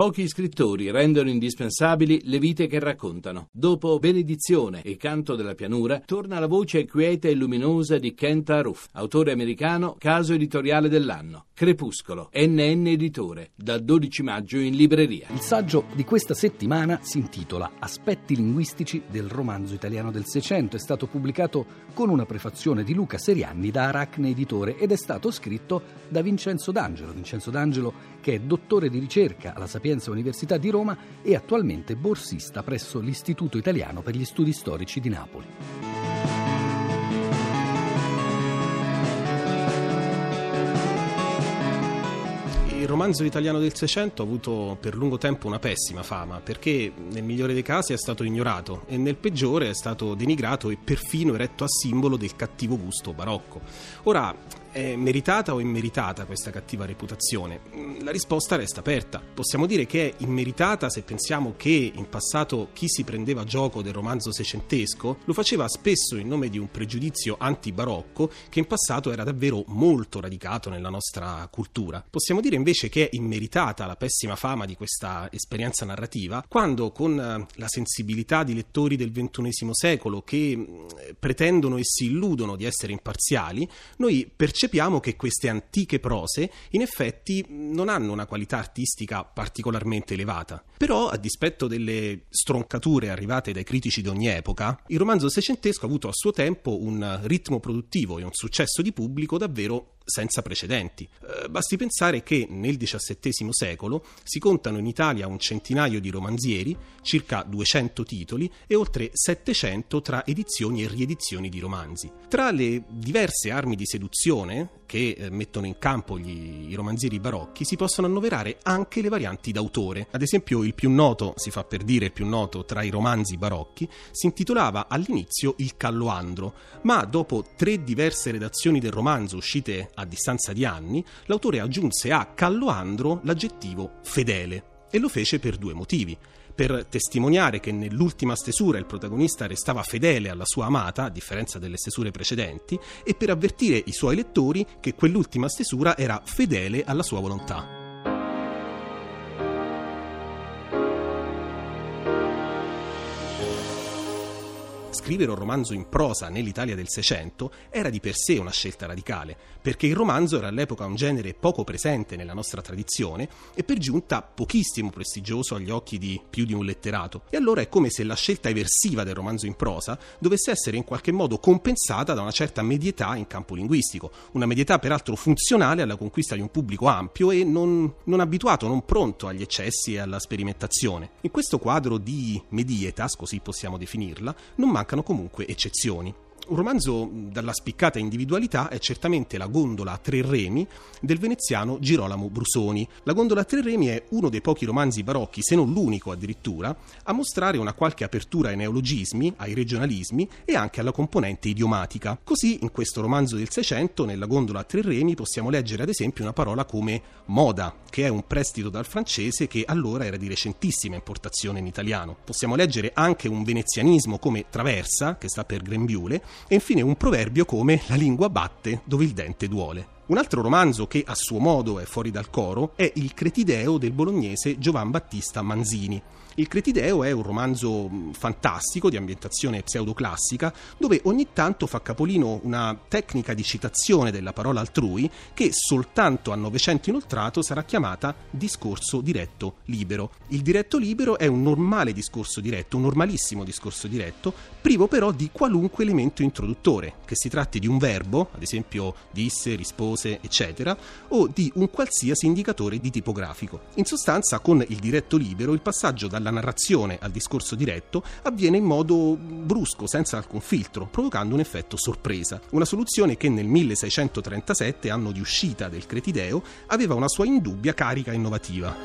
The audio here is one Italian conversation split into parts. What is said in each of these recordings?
Pochi scrittori rendono indispensabili le vite che raccontano. Dopo Benedizione e Canto della pianura, torna la voce quieta e luminosa di Kent Aruf, autore americano, caso editoriale dell'anno. Crepuscolo, NN Editore, dal 12 maggio in libreria. Il saggio di questa settimana si intitola Aspetti linguistici del romanzo italiano del Seicento. È stato pubblicato con una prefazione di Luca Serianni da Aracne Editore ed è stato scritto da Vincenzo D'Angelo. Vincenzo D'Angelo che è dottore di ricerca alla Sapienza Università di Roma e attualmente borsista presso l'Istituto Italiano per gli Studi Storici di Napoli. Il romanzo italiano del Seicento ha avuto per lungo tempo una pessima fama perché nel migliore dei casi è stato ignorato e nel peggiore è stato denigrato e perfino eretto a simbolo del cattivo gusto barocco. Ora, è meritata o immeritata questa cattiva reputazione? Mm, la risposta resta aperta. Possiamo dire che è immeritata se pensiamo che in passato chi si prendeva gioco del romanzo seicentesco lo faceva spesso in nome di un pregiudizio anti-barocco che in passato era davvero molto radicato nella nostra cultura. Possiamo dire invece che è immeritata la pessima fama di questa esperienza narrativa quando con eh, la sensibilità di lettori del XXI secolo che mm, pretendono e si illudono di essere imparziali, noi percepiamo percepiamo che queste antiche prose in effetti non hanno una qualità artistica particolarmente elevata. Però, a dispetto delle stroncature arrivate dai critici di ogni epoca, il romanzo seicentesco ha avuto a suo tempo un ritmo produttivo e un successo di pubblico davvero senza precedenti. Eh, basti pensare che nel XVII secolo si contano in Italia un centinaio di romanzieri, circa 200 titoli e oltre 700 tra edizioni e riedizioni di romanzi. Tra le diverse armi di seduzione che eh, mettono in campo gli, i romanzieri barocchi si possono annoverare anche le varianti d'autore. Ad esempio il più noto, si fa per dire il più noto tra i romanzi barocchi, si intitolava all'inizio Il Calloandro, ma dopo tre diverse redazioni del romanzo uscite a distanza di anni, l'autore aggiunse a Calloandro l'aggettivo fedele e lo fece per due motivi per testimoniare che nell'ultima stesura il protagonista restava fedele alla sua amata, a differenza delle stesure precedenti, e per avvertire i suoi lettori che quell'ultima stesura era fedele alla sua volontà. Scrivere un romanzo in prosa nell'Italia del Seicento era di per sé una scelta radicale, perché il romanzo era all'epoca un genere poco presente nella nostra tradizione e per giunta pochissimo prestigioso agli occhi di più di un letterato. E allora è come se la scelta eversiva del romanzo in prosa dovesse essere in qualche modo compensata da una certa medietà in campo linguistico, una medietà peraltro funzionale alla conquista di un pubblico ampio e non, non abituato, non pronto agli eccessi e alla sperimentazione. In questo quadro di medietas, così possiamo definirla, non mancano comunque eccezioni. Un romanzo dalla spiccata individualità è certamente La gondola a tre remi del veneziano Girolamo Brusoni. La gondola a tre remi è uno dei pochi romanzi barocchi, se non l'unico addirittura, a mostrare una qualche apertura ai neologismi, ai regionalismi e anche alla componente idiomatica. Così in questo romanzo del Seicento, nella gondola a tre remi, possiamo leggere ad esempio una parola come moda, che è un prestito dal francese che allora era di recentissima importazione in italiano. Possiamo leggere anche un venezianismo come traversa, che sta per grembiule, e infine un proverbio come la lingua batte dove il dente duole. Un altro romanzo che a suo modo è fuori dal coro è Il Cretideo del bolognese Giovan Battista Manzini. Il Cretideo è un romanzo mm, fantastico di ambientazione pseudoclassica dove ogni tanto fa capolino una tecnica di citazione della parola altrui che soltanto a Novecento inoltrato sarà chiamata discorso diretto libero. Il diretto libero è un normale discorso diretto, un normalissimo discorso diretto, privo però di qualunque elemento introduttore, che si tratti di un verbo, ad esempio disse, rispose, eccetera, o di un qualsiasi indicatore di tipografico. In sostanza, con il diretto libero il passaggio dalla dalla narrazione al discorso diretto avviene in modo brusco, senza alcun filtro, provocando un effetto sorpresa. Una soluzione che nel 1637, anno di uscita del Cretideo, aveva una sua indubbia carica innovativa.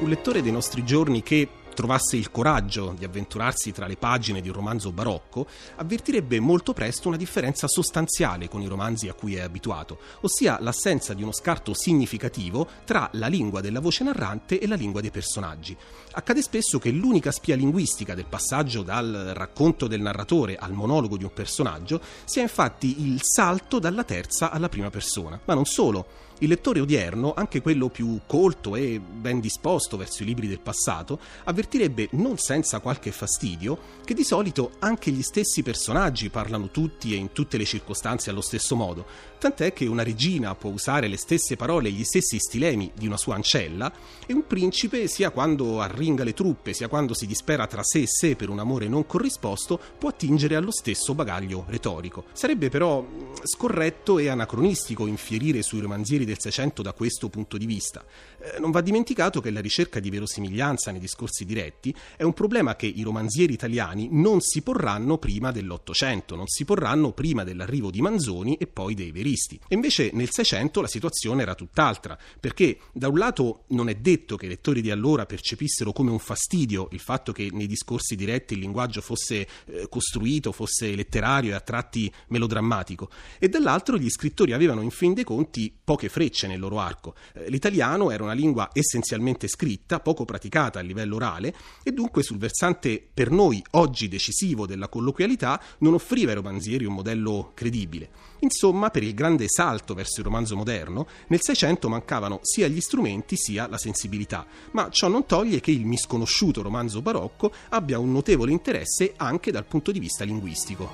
Un lettore dei nostri giorni che trovasse il coraggio di avventurarsi tra le pagine di un romanzo barocco, avvertirebbe molto presto una differenza sostanziale con i romanzi a cui è abituato, ossia l'assenza di uno scarto significativo tra la lingua della voce narrante e la lingua dei personaggi. Accade spesso che l'unica spia linguistica del passaggio dal racconto del narratore al monologo di un personaggio sia infatti il salto dalla terza alla prima persona. Ma non solo. Il lettore odierno, anche quello più colto e ben disposto verso i libri del passato, avvertirebbe non senza qualche fastidio che di solito anche gli stessi personaggi parlano tutti e in tutte le circostanze allo stesso modo, tant'è che una regina può usare le stesse parole e gli stessi stilemi di una sua ancella e un principe, sia quando arringa le truppe, sia quando si dispera tra sé e sé per un amore non corrisposto, può attingere allo stesso bagaglio retorico. Sarebbe però scorretto e anacronistico infierire sui romanzieri del Seicento da questo punto di vista. Eh, non va dimenticato che la ricerca di verosimiglianza nei discorsi diretti è un problema che i romanzieri italiani non si porranno prima dell'Ottocento, non si porranno prima dell'arrivo di Manzoni e poi dei veristi. E invece nel Seicento la situazione era tutt'altra, perché da un lato non è detto che i lettori di allora percepissero come un fastidio il fatto che nei discorsi diretti il linguaggio fosse eh, costruito, fosse letterario e a tratti melodrammatico, e dall'altro gli scrittori avevano in fin dei conti poche frecce frecce nel loro arco. Eh, l'italiano era una lingua essenzialmente scritta, poco praticata a livello orale e dunque sul versante per noi oggi decisivo della colloquialità non offriva ai romanzieri un modello credibile. Insomma, per il grande salto verso il romanzo moderno, nel Seicento mancavano sia gli strumenti sia la sensibilità, ma ciò non toglie che il misconosciuto romanzo barocco abbia un notevole interesse anche dal punto di vista linguistico.